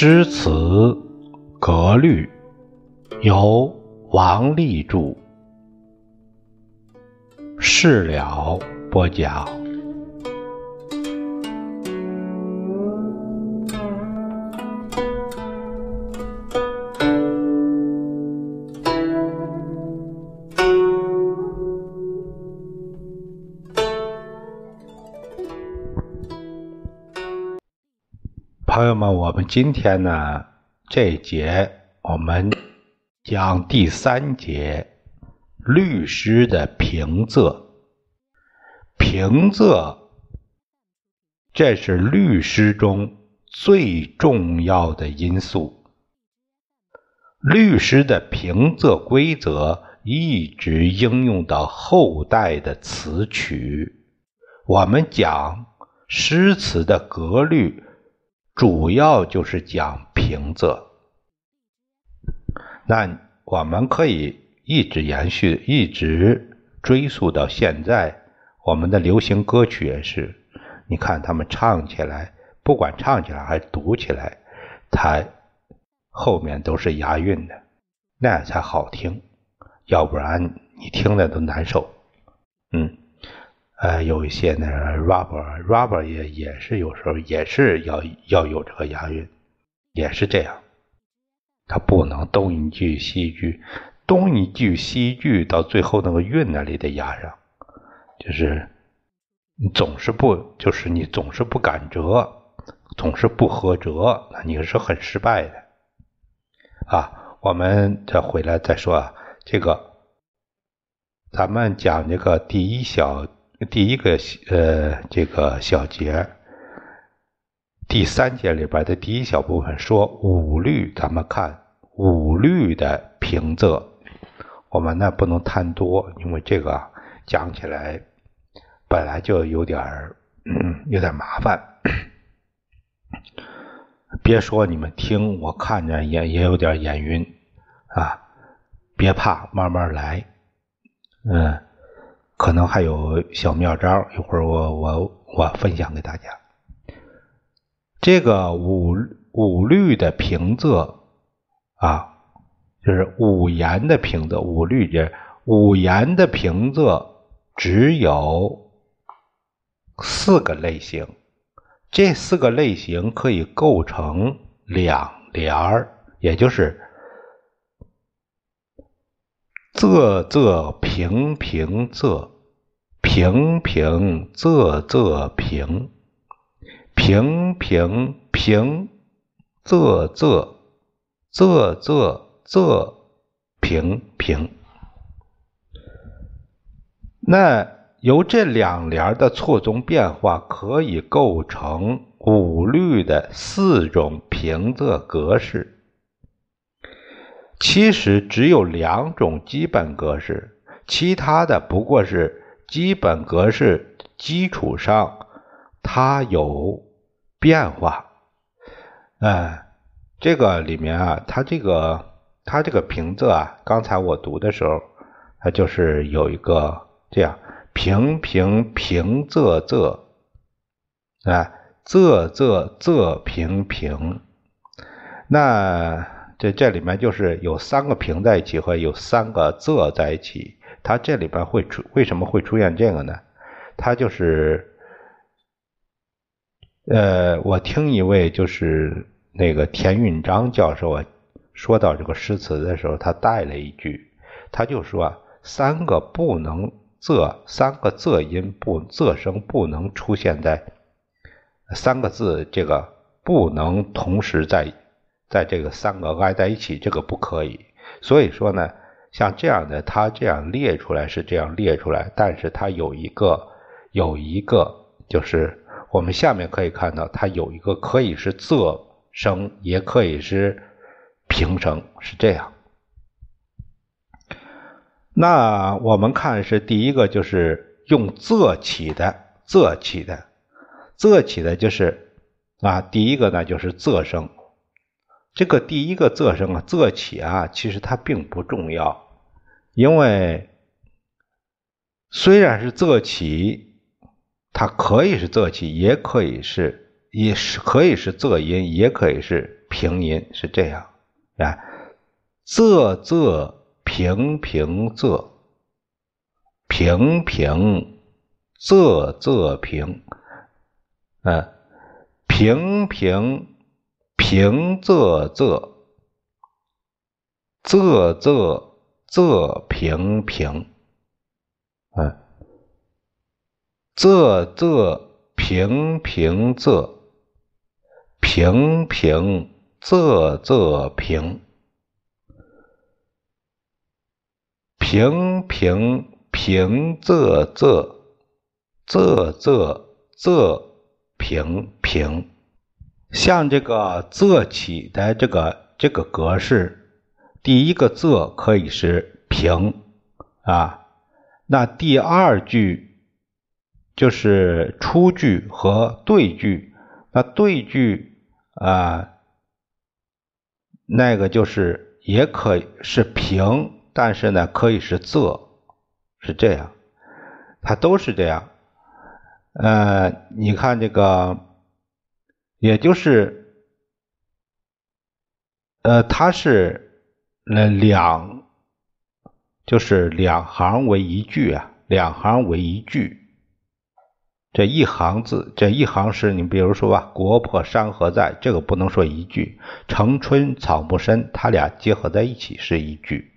诗词格律，由王立著，事了播讲。今天呢这节我们讲第三节律诗的平仄。平仄，这是律诗中最重要的因素。律诗的平仄规则一直应用到后代的词曲。我们讲诗词的格律。主要就是讲平仄，那我们可以一直延续，一直追溯到现在。我们的流行歌曲也是，你看他们唱起来，不管唱起来还是读起来，它后面都是押韵的，那才好听，要不然你听了都难受。嗯。呃，有一些呢，rubber，rubber 也也是有时候也是要要有这个押韵，也是这样，它不能东一句西一句，东一句西一句，到最后那个韵那里得押上，就是你总是不，就是你总是不敢折，总是不合辙，那你是很失败的。啊，我们再回来再说啊，这个咱们讲这个第一小。第一个呃，这个小节，第三节里边的第一小部分说五律，咱们看五律的平仄，我们呢不能贪多，因为这个讲起来本来就有点儿有点麻烦。别说你们听，我看着也也有点眼晕啊，别怕，慢慢来，嗯。可能还有小妙招，一会儿我我我分享给大家。这个五五律的平仄啊，就是五言的平仄。五律这五言的平仄只有四个类型，这四个类型可以构成两联儿，也就是仄仄平平仄。平平仄仄平，平平平仄仄仄仄仄平平。那由这两联的错综变化，可以构成五律的四种平仄格式。其实只有两种基本格式，其他的不过是。基本格式基础上，它有变化。哎，这个里面啊，它这个它这个平仄啊，刚才我读的时候，它就是有一个这样平平平仄仄，啊仄仄仄平平。那这这里面就是有三个平在一起和有三个仄在一起。它这里边会出为什么会出现这个呢？它就是，呃，我听一位就是那个田运章教授啊，说到这个诗词的时候，他带了一句，他就说三个不能仄，三个仄音不仄声不能出现在三个字，这个不能同时在在这个三个挨在一起，这个不可以。所以说呢。像这样的，它这样列出来是这样列出来，但是它有一个有一个，就是我们下面可以看到，它有一个可以是仄声，也可以是平声，是这样。那我们看是第一个，就是用仄起的，仄起的，仄起的就是啊，第一个呢就是仄声。这个第一个仄声啊，仄起啊，其实它并不重要，因为虽然是仄起，它可以是仄起，也可以是也是可以是仄音，也可以是平音是这样啊，仄仄平平仄，平平仄仄平，嗯，平平平仄仄，仄仄仄平平，哎，仄仄平平仄。平平仄仄平，平平平仄仄，仄仄仄平平。像这个仄起的这个这个格式，第一个仄可以是平啊，那第二句就是出句和对句，那对句。啊，那个就是也可以是平，但是呢，可以是仄，是这样，它都是这样。呃，你看这个，也就是，呃，它是呃两，就是两行为一句啊，两行为一句。这一行字，这一行诗，你比如说吧，“国破山河在”，这个不能说一句；“城春草木深”，它俩结合在一起是一句。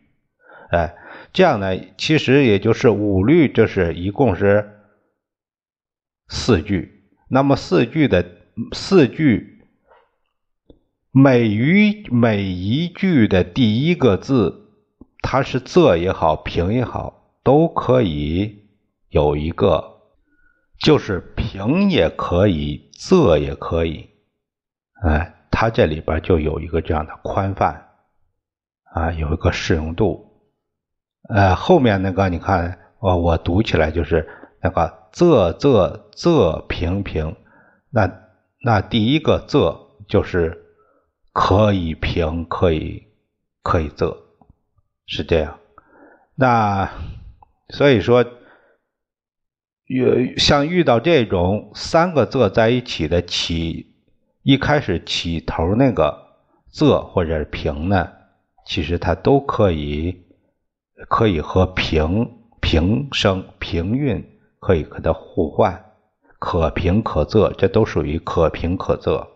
哎，这样呢，其实也就是五律，这是一共是四句。那么四句的四句，每一每一句的第一个字，它是仄也好，平也好，都可以有一个。就是平也可以，仄也可以，哎，它这里边就有一个这样的宽泛，啊，有一个适用度，呃，后面那个你看，我我读起来就是那个仄仄仄平平，那那第一个仄就是可以平，可以可以仄，是这样，那所以说。遇像遇到这种三个仄在一起的起，一开始起头那个仄或者是平呢，其实它都可以可以和平平声平韵可以和它互换，可平可仄，这都属于可平可仄。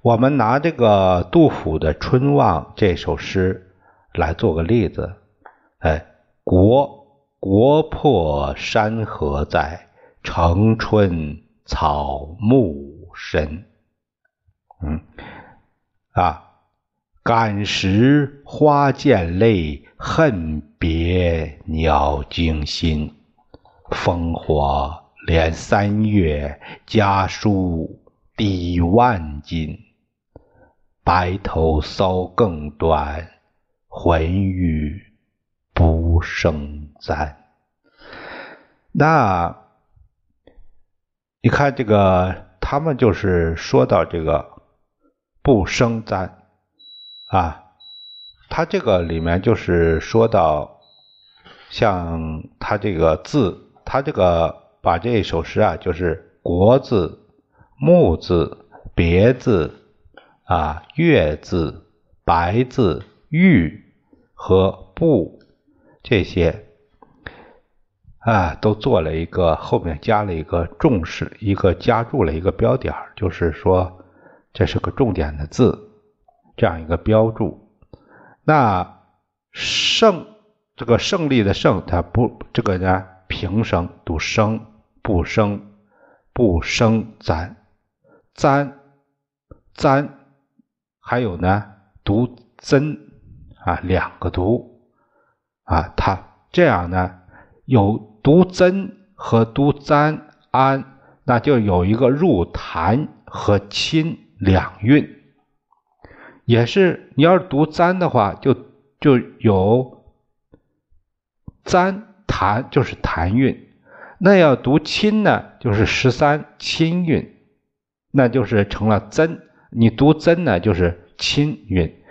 我们拿这个杜甫的《春望》这首诗来做个例子，哎，国。国破山河在，城春草木深。嗯，啊，感时花溅泪，恨别鸟惊心。烽火连三月，家书抵万金。白头搔更短，浑欲不胜。簪，那你看这个，他们就是说到这个不生簪啊，他这个里面就是说到，像他这个字，他这个把这首诗啊，就是国字、木字、别字啊、月字、白字、玉和不这些。啊，都做了一个，后面加了一个重视，一个加注了一个标点，就是说这是个重点的字，这样一个标注。那胜这个胜利的胜，它不这个呢平声读声，不生不生簪簪簪，还有呢读真啊两个读啊，它这样呢有。读真和读簪安，那就有一个入弹和亲两韵。也是你要是读簪的话，就就有簪弹，就是弹韵。那要读亲呢，就是十三亲韵，那就是成了真。你读真呢，就是亲韵。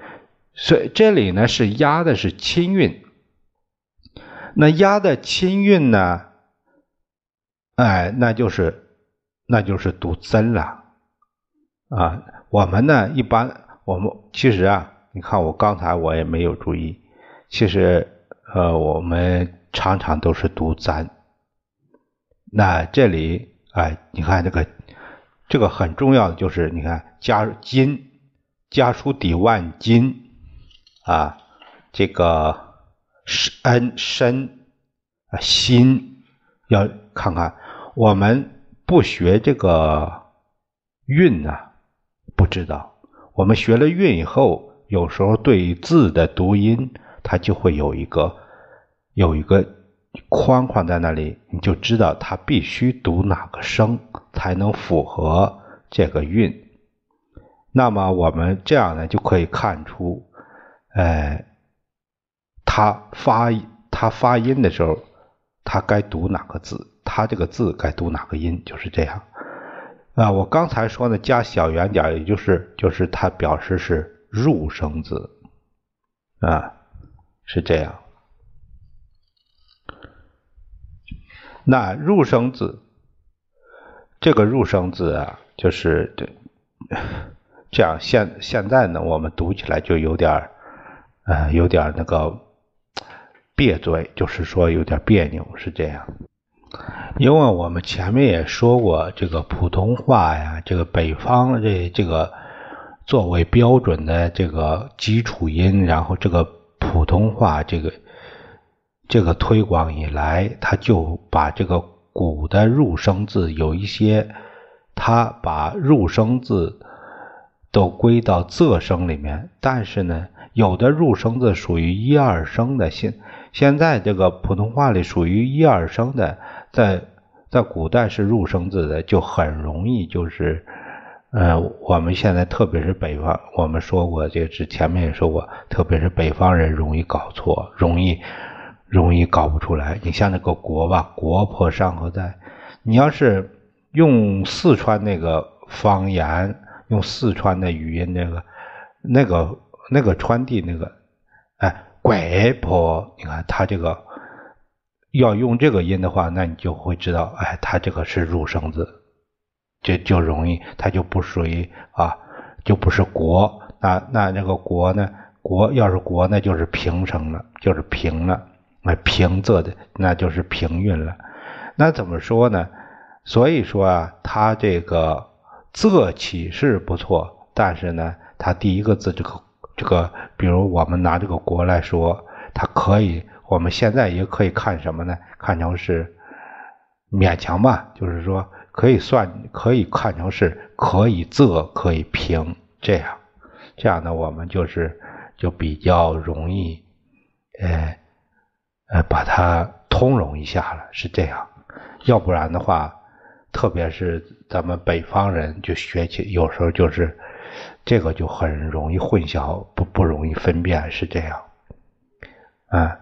所以这里呢是押的是亲韵。那押的亲韵呢？哎，那就是，那就是读真了，啊，我们呢一般我们其实啊，你看我刚才我也没有注意，其实呃我们常常都是读簪。那这里哎，你看这个这个很重要的就是你看家金家书抵万金啊，这个恩身啊心要看看，我们不学这个韵呢，不知道。我们学了韵以后，有时候对字的读音，它就会有一个有一个。框框在那里，你就知道它必须读哪个声才能符合这个韵。那么我们这样呢，就可以看出，哎，他发他发音的时候，他该读哪个字，他这个字该读哪个音，就是这样。啊，我刚才说的加小圆点，也就是就是它表示是入声字，啊，是这样。那入声字，这个入声字啊，就是这这样。现现在呢，我们读起来就有点儿呃，有点那个别嘴，就是说有点别扭，是这样。因为我们前面也说过，这个普通话呀，这个北方这这个作为标准的这个基础音，然后这个普通话这个。这个推广以来，他就把这个古的入声字有一些，他把入声字都归到仄声里面。但是呢，有的入声字属于一二声的，现现在这个普通话里属于一二声的，在在古代是入声字的，就很容易就是，呃，我们现在特别是北方，我们说过，这之前面也说过，特别是北方人容易搞错，容易。容易搞不出来。你像那个“国”吧，“国破山河在”，你要是用四川那个方言，用四川的语音，那个、那个、那个传递那个，哎，“鬼婆”，你看他这个要用这个音的话，那你就会知道，哎，他这个是入声字，就就容易，它就不属于啊，就不是“国”。那那那个“国”呢？“国”要是“国”，那就是平声了，就是平了。那平仄的，那就是平韵了。那怎么说呢？所以说啊，它这个仄起是不错，但是呢，它第一个字这个这个，比如我们拿这个“国”来说，它可以，我们现在也可以看什么呢？看成是勉强吧，就是说可以算，可以看成是可以仄，可以平这样。这样呢，我们就是就比较容易，呃。呃，把它通融一下了，是这样。要不然的话，特别是咱们北方人就学起，有时候就是这个就很容易混淆，不不容易分辨，是这样。啊，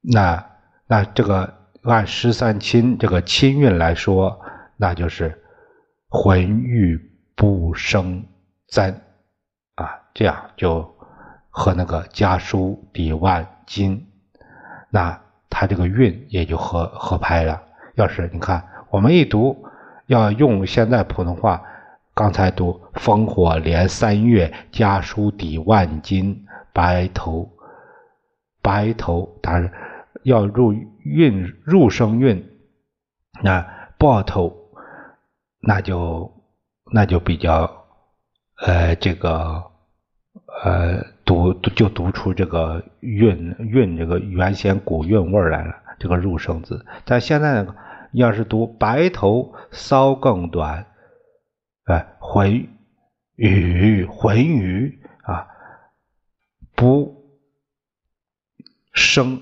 那那这个按十三亲这个亲韵来说，那就是浑欲不生簪啊，这样就和那个家书抵万金。那它这个韵也就合合拍了。要是你看，我们一读，要用现在普通话，刚才读“烽火连三月，家书抵万金”，白头，白头，当然要入韵，入声韵。那爆头，那就那就比较，呃，这个。呃，读就读出这个韵韵这个原先古韵味来了，这个入声字。但现在呢，要是读白头搔更短，哎，浑雨浑雨啊，不生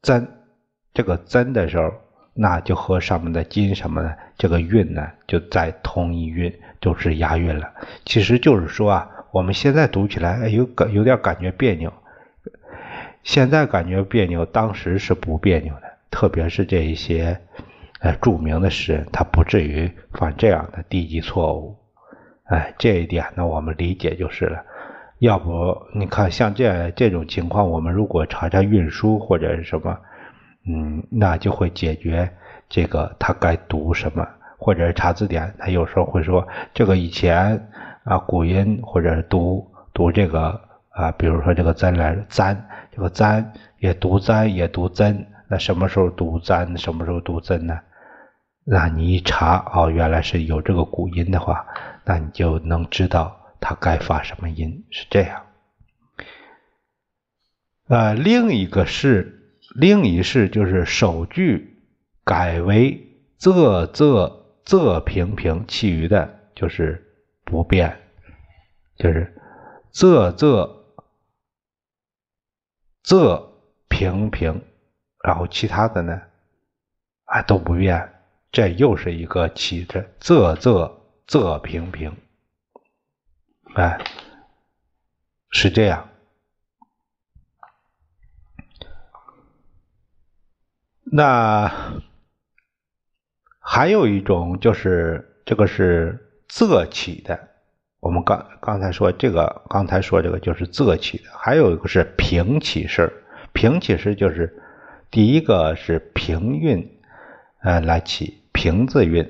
真这个真的时候，那就和上面的金什么的这个韵呢，就在同一韵。就是押韵了，其实就是说啊，我们现在读起来有感有点感觉别扭，现在感觉别扭，当时是不别扭的。特别是这一些呃著名的诗人，他不至于犯这样的低级错误。哎，这一点呢，我们理解就是了。要不你看像这这种情况，我们如果查查运输或者是什么，嗯，那就会解决这个他该读什么。或者是查字典，他有时候会说这个以前啊古音或者读读这个啊，比如说这个“簪”来“簪”，这个“簪”也读“簪”也读“真”，那什么时候读“簪”，什么时候读“真”呢？那你一查哦，原来是有这个古音的话，那你就能知道它该发什么音，是这样。呃，另一个是另一式就是首句改为仄仄仄平平，其余的就是不变，就是仄仄仄平平，然后其他的呢啊都不变，这又是一个起的仄仄仄平平，哎，是这样。那还有一种就是这个是仄起的，我们刚刚才说这个，刚才说这个就是仄起的。还有一个是平起式，平起式就是第一个是平韵，呃，来起平字韵。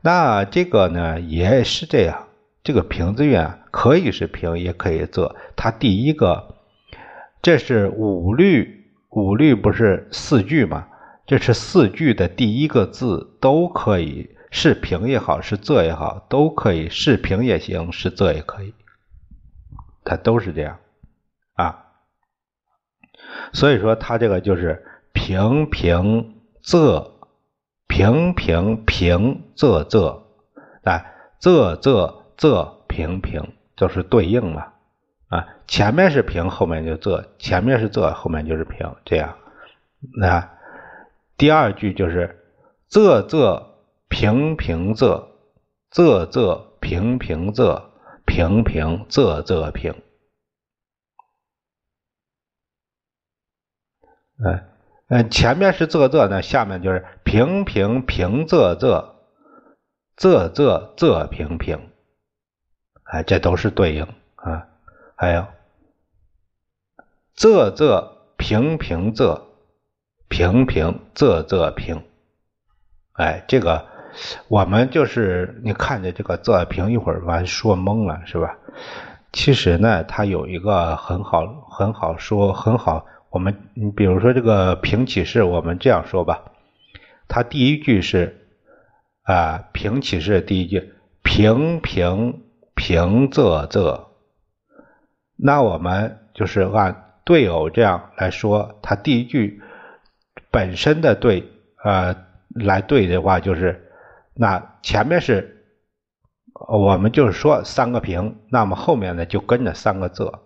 那这个呢也是这样，这个平字韵啊，可以是平，也可以仄。它第一个，这是五律，五律不是四句吗？这是四句的第一个字都可以是平也好，是仄也好，都可以是平也行，是仄也可以，它都是这样啊。所以说，它这个就是平平仄平平平仄仄，哎，仄仄仄平平，就是对应嘛啊。前面是平，后面就仄；前面是仄，后面就是平，这样那。第二句就是仄仄平平仄，仄仄平平仄，平平仄仄平。哎，嗯，前面是仄仄呢，下面就是平平平仄仄，仄仄仄平平。哎，这都是对应啊。还有仄仄平平仄。平平仄仄平，哎，这个我们就是你看着这个仄平，一会儿完说懵了是吧？其实呢，它有一个很好很好说很好，我们你比如说这个平起式，我们这样说吧，它第一句是啊平起式第一句平平平仄仄，那我们就是按对偶这样来说，它第一句。本身的对，呃，来对的话，就是那前面是，我们就是说三个平，那么后面呢就跟着三个仄，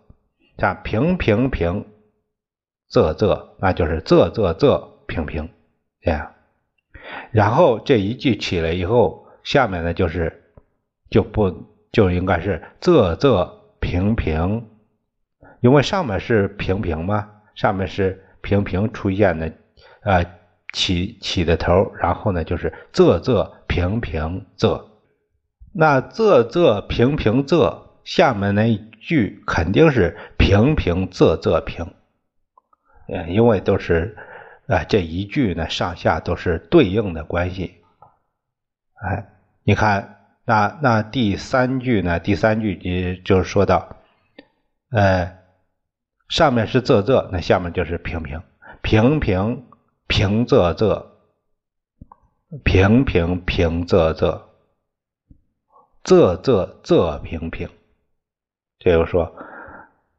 像平平平，仄仄，那就是仄仄仄平平，这样。然后这一句起来以后，下面呢就是就不就应该是仄仄平平，因为上面是平平嘛，上面是平平出现的。呃，起起的头，然后呢就是仄仄平平仄，那仄仄平平仄下面那一句肯定是平平仄仄平，嗯，因为都是啊这一句呢上下都是对应的关系，哎，你看那那第三句呢，第三句你就是说到，呃，上面是仄仄，那下面就是平平平平。平仄仄，平平平仄仄，仄仄仄平平。这就说，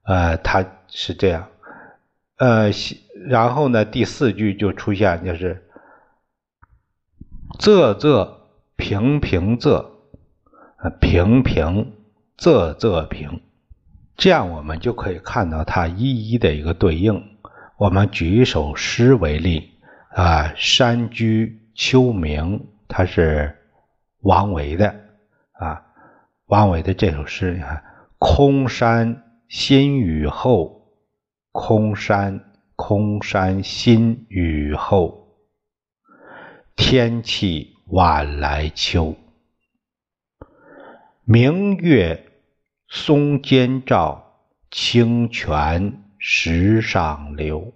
呃，它是这样，呃，然后呢，第四句就出现就是仄仄平平仄，平平仄仄平。这样我们就可以看到它一一的一个对应。我们举一首诗为例。啊，山居秋暝，它是王维的啊。王维的这首诗，你看，空山新雨后，空山空山新雨后，天气晚来秋。明月松间照，清泉石上流。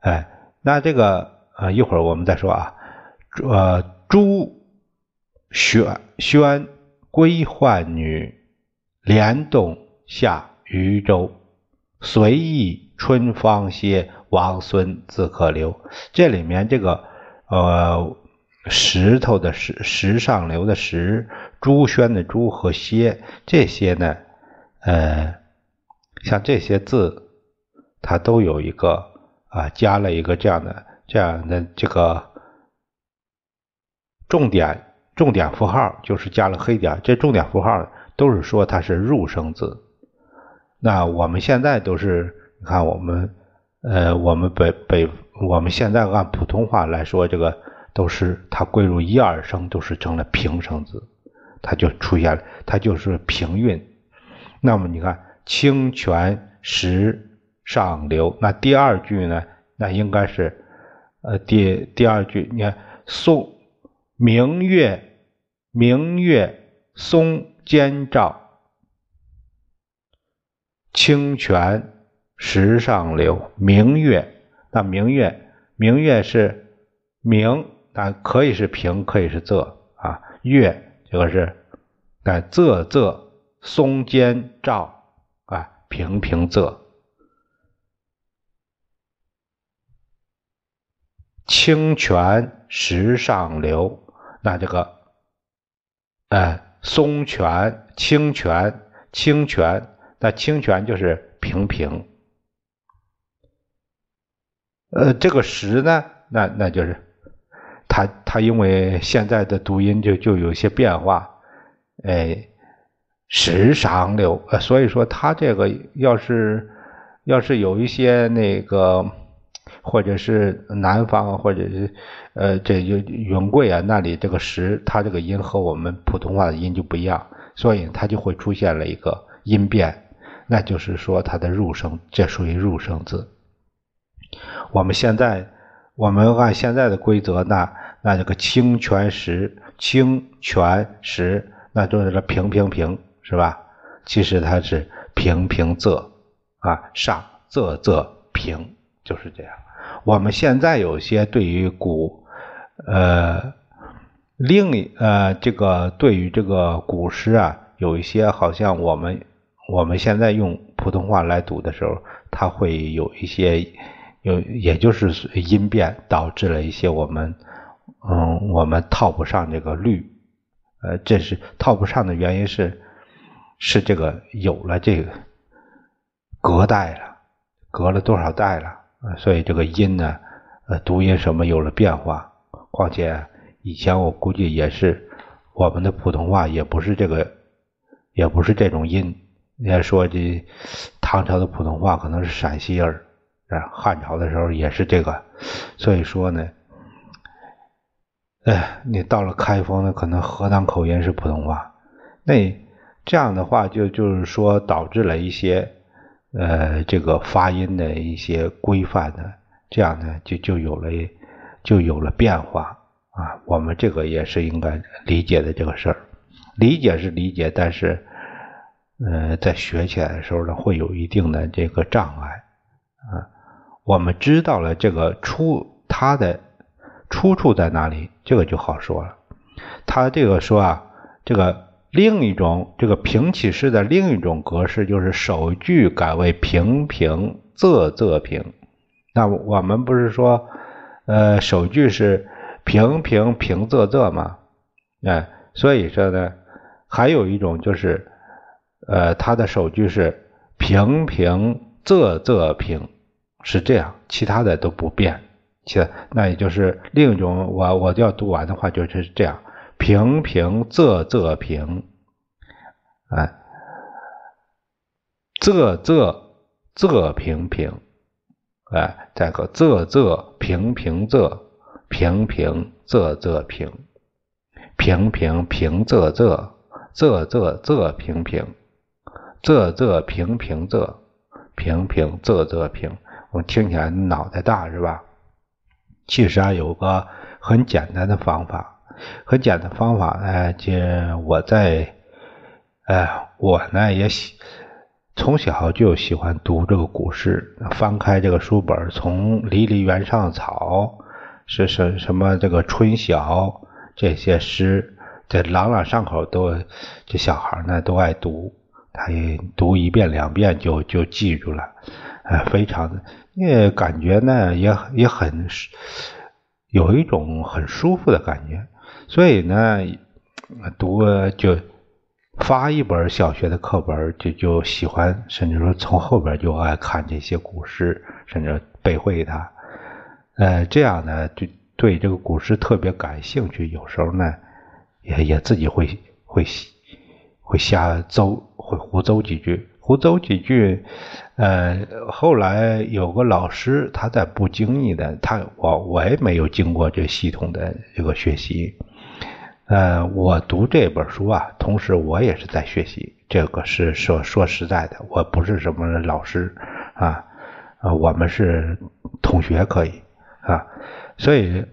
哎，那这个啊，一会儿我们再说啊。呃，朱宣宣归浣女，莲动下渔舟，随意春芳歇，王孙自可留。这里面这个呃石头的石石上流的石，朱轩的朱和歇这些呢，呃，像这些字，它都有一个啊，加了一个这样的这样的这个。重点重点符号就是加了黑点，这重点符号都是说它是入声字。那我们现在都是，你看我们，呃，我们北北，我们现在按普通话来说，这个都是它归入一二声，都是成了平声字，它就出现了，它就是平韵。那么你看“清泉石上流”，那第二句呢？那应该是，呃，第第二句，你看宋。明月，明月松间照，清泉石上流。明月，那明月，明月是明，那可以是平，可以是仄啊。月这个是，哎，仄仄松间照，啊，平平仄。清泉石上流。那这个，哎，松泉、清泉、清泉，那清泉就是平平。呃，这个石呢，那那就是它它因为现在的读音就就有些变化，哎，石上流，所以说它这个要是要是有一些那个。或者是南方，或者是呃，这就云贵啊，那里这个石，它这个音和我们普通话的音就不一样，所以它就会出现了一个音变，那就是说它的入声，这属于入声字。我们现在，我们按现在的规则，那那这个清泉石，清泉石，那就是平平平，是吧？其实它是平平仄啊，上仄仄平，就是这样。我们现在有些对于古，呃，另呃这个对于这个古诗啊，有一些好像我们我们现在用普通话来读的时候，它会有一些有，也就是音变导致了一些我们嗯我们套不上这个律，呃，这是套不上的原因是是这个有了这个隔代了，隔了多少代了。啊所以这个音呢，呃，读音什么有了变化。况且以前我估计也是，我们的普通话也不是这个，也不是这种音。人家说这唐朝的普通话可能是陕西儿，啊，汉朝的时候也是这个。所以说呢，哎，你到了开封呢，可能河南口音是普通话。那这样的话，就就是说导致了一些。呃，这个发音的一些规范呢，这样呢就就有了就有了变化啊。我们这个也是应该理解的这个事儿，理解是理解，但是呃，在学起来的时候呢，会有一定的这个障碍啊。我们知道了这个出它的出处在哪里，这个就好说了。他这个说啊，这个。另一种这个平起式的另一种格式就是首句改为平平仄仄平。那我们不是说，呃，首句是平平平仄仄吗？哎，所以说呢，还有一种就是，呃，它的首句是平平仄仄平，是这样，其他的都不变。其那也就是另一种，我我就要读完的话就是这样。平平仄仄平，哎，仄仄仄平平，哎，再个仄仄平平仄，平平仄仄平，平平平仄仄，仄仄仄平平，仄仄平平仄，平平仄仄平。我听起来脑袋大是吧？其实啊，有个很简单的方法。很简单方法呢，就我在，哎，我呢也喜，从小就喜欢读这个古诗，翻开这个书本，从“离离原上草”是什什么这个春晓这些诗，这朗朗上口，都这小孩呢都爱读，他也读一遍两遍就就记住了，呃，非常的，也感觉呢也也很有一种很舒服的感觉，所以呢读就发一本小学的课本就就喜欢，甚至说从后边就爱看这些古诗，甚至背会它。呃，这样呢，对对这个古诗特别感兴趣，有时候呢，也也自己会会会瞎诌，会胡诌几句，胡诌几句。呃，后来有个老师，他在不经意的，他我我也没有经过这系统的这个学习。呃，我读这本书啊，同时我也是在学习。这个是说说实在的，我不是什么老师啊，啊，我们是同学，可以。啊，所以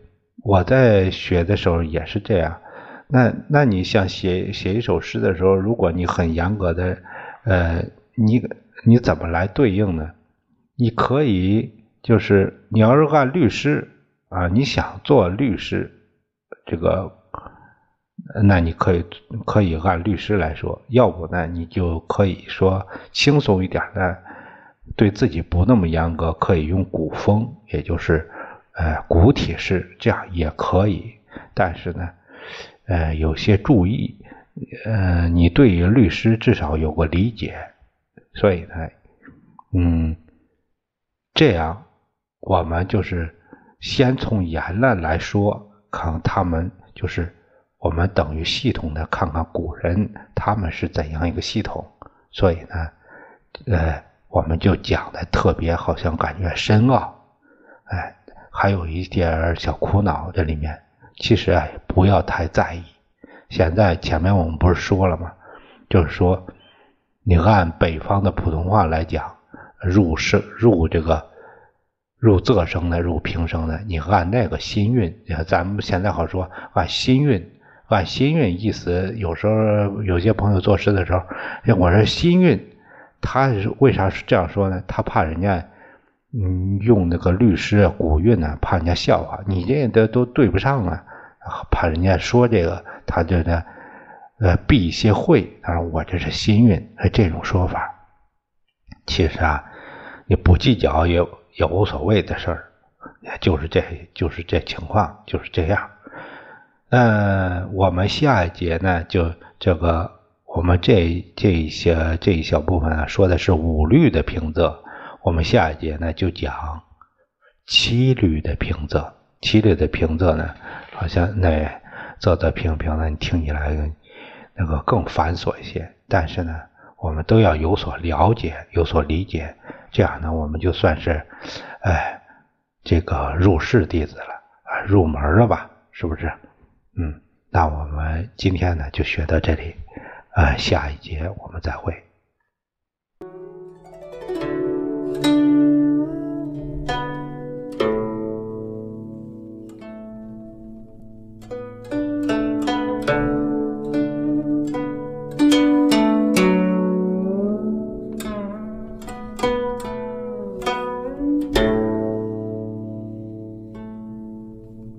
我在学的时候也是这样。那那你想写写一首诗的时候，如果你很严格的，呃，你你怎么来对应呢？你可以就是你要是按律师啊，你想做律师，这个，那你可以可以按律师来说。要不呢，你就可以说轻松一点的，对自己不那么严格，可以用古风，也就是。呃，古体诗这样也可以，但是呢，呃，有些注意，呃，你对于律师至少有个理解，所以呢，嗯，这样我们就是先从言论来说，看他们就是我们等于系统的看看古人他们是怎样一个系统，所以呢，呃，我们就讲的特别好像感觉深奥，哎。还有一点小苦恼，这里面其实啊，不要太在意。现在前面我们不是说了吗？就是说，你按北方的普通话来讲，入声入这个入仄声的，入平声的，你按那个心韵，咱们现在好说按心韵，按心韵意思。有时候有些朋友作诗的时候，我说心韵，他为啥是这样说呢？他怕人家。嗯，用那个律师古韵呢，怕人家笑话，你这都都对不上啊，怕人家说这个，他就呢，呃，避一些讳。他说我这是新韵，这种说法。其实啊，你不计较也也无所谓的事儿，就是这就是这情况，就是这样。嗯，我们下一节呢，就这个我们这这一些这一小部分啊，说的是五律的平仄。我们下一节呢就讲七律的平仄，七律的平仄呢，好像那仄仄平平的，你听起来那个更繁琐一些。但是呢，我们都要有所了解，有所理解，这样呢，我们就算是哎这个入室弟子了啊，入门了吧？是不是？嗯，那我们今天呢就学到这里，啊，下一节我们再会。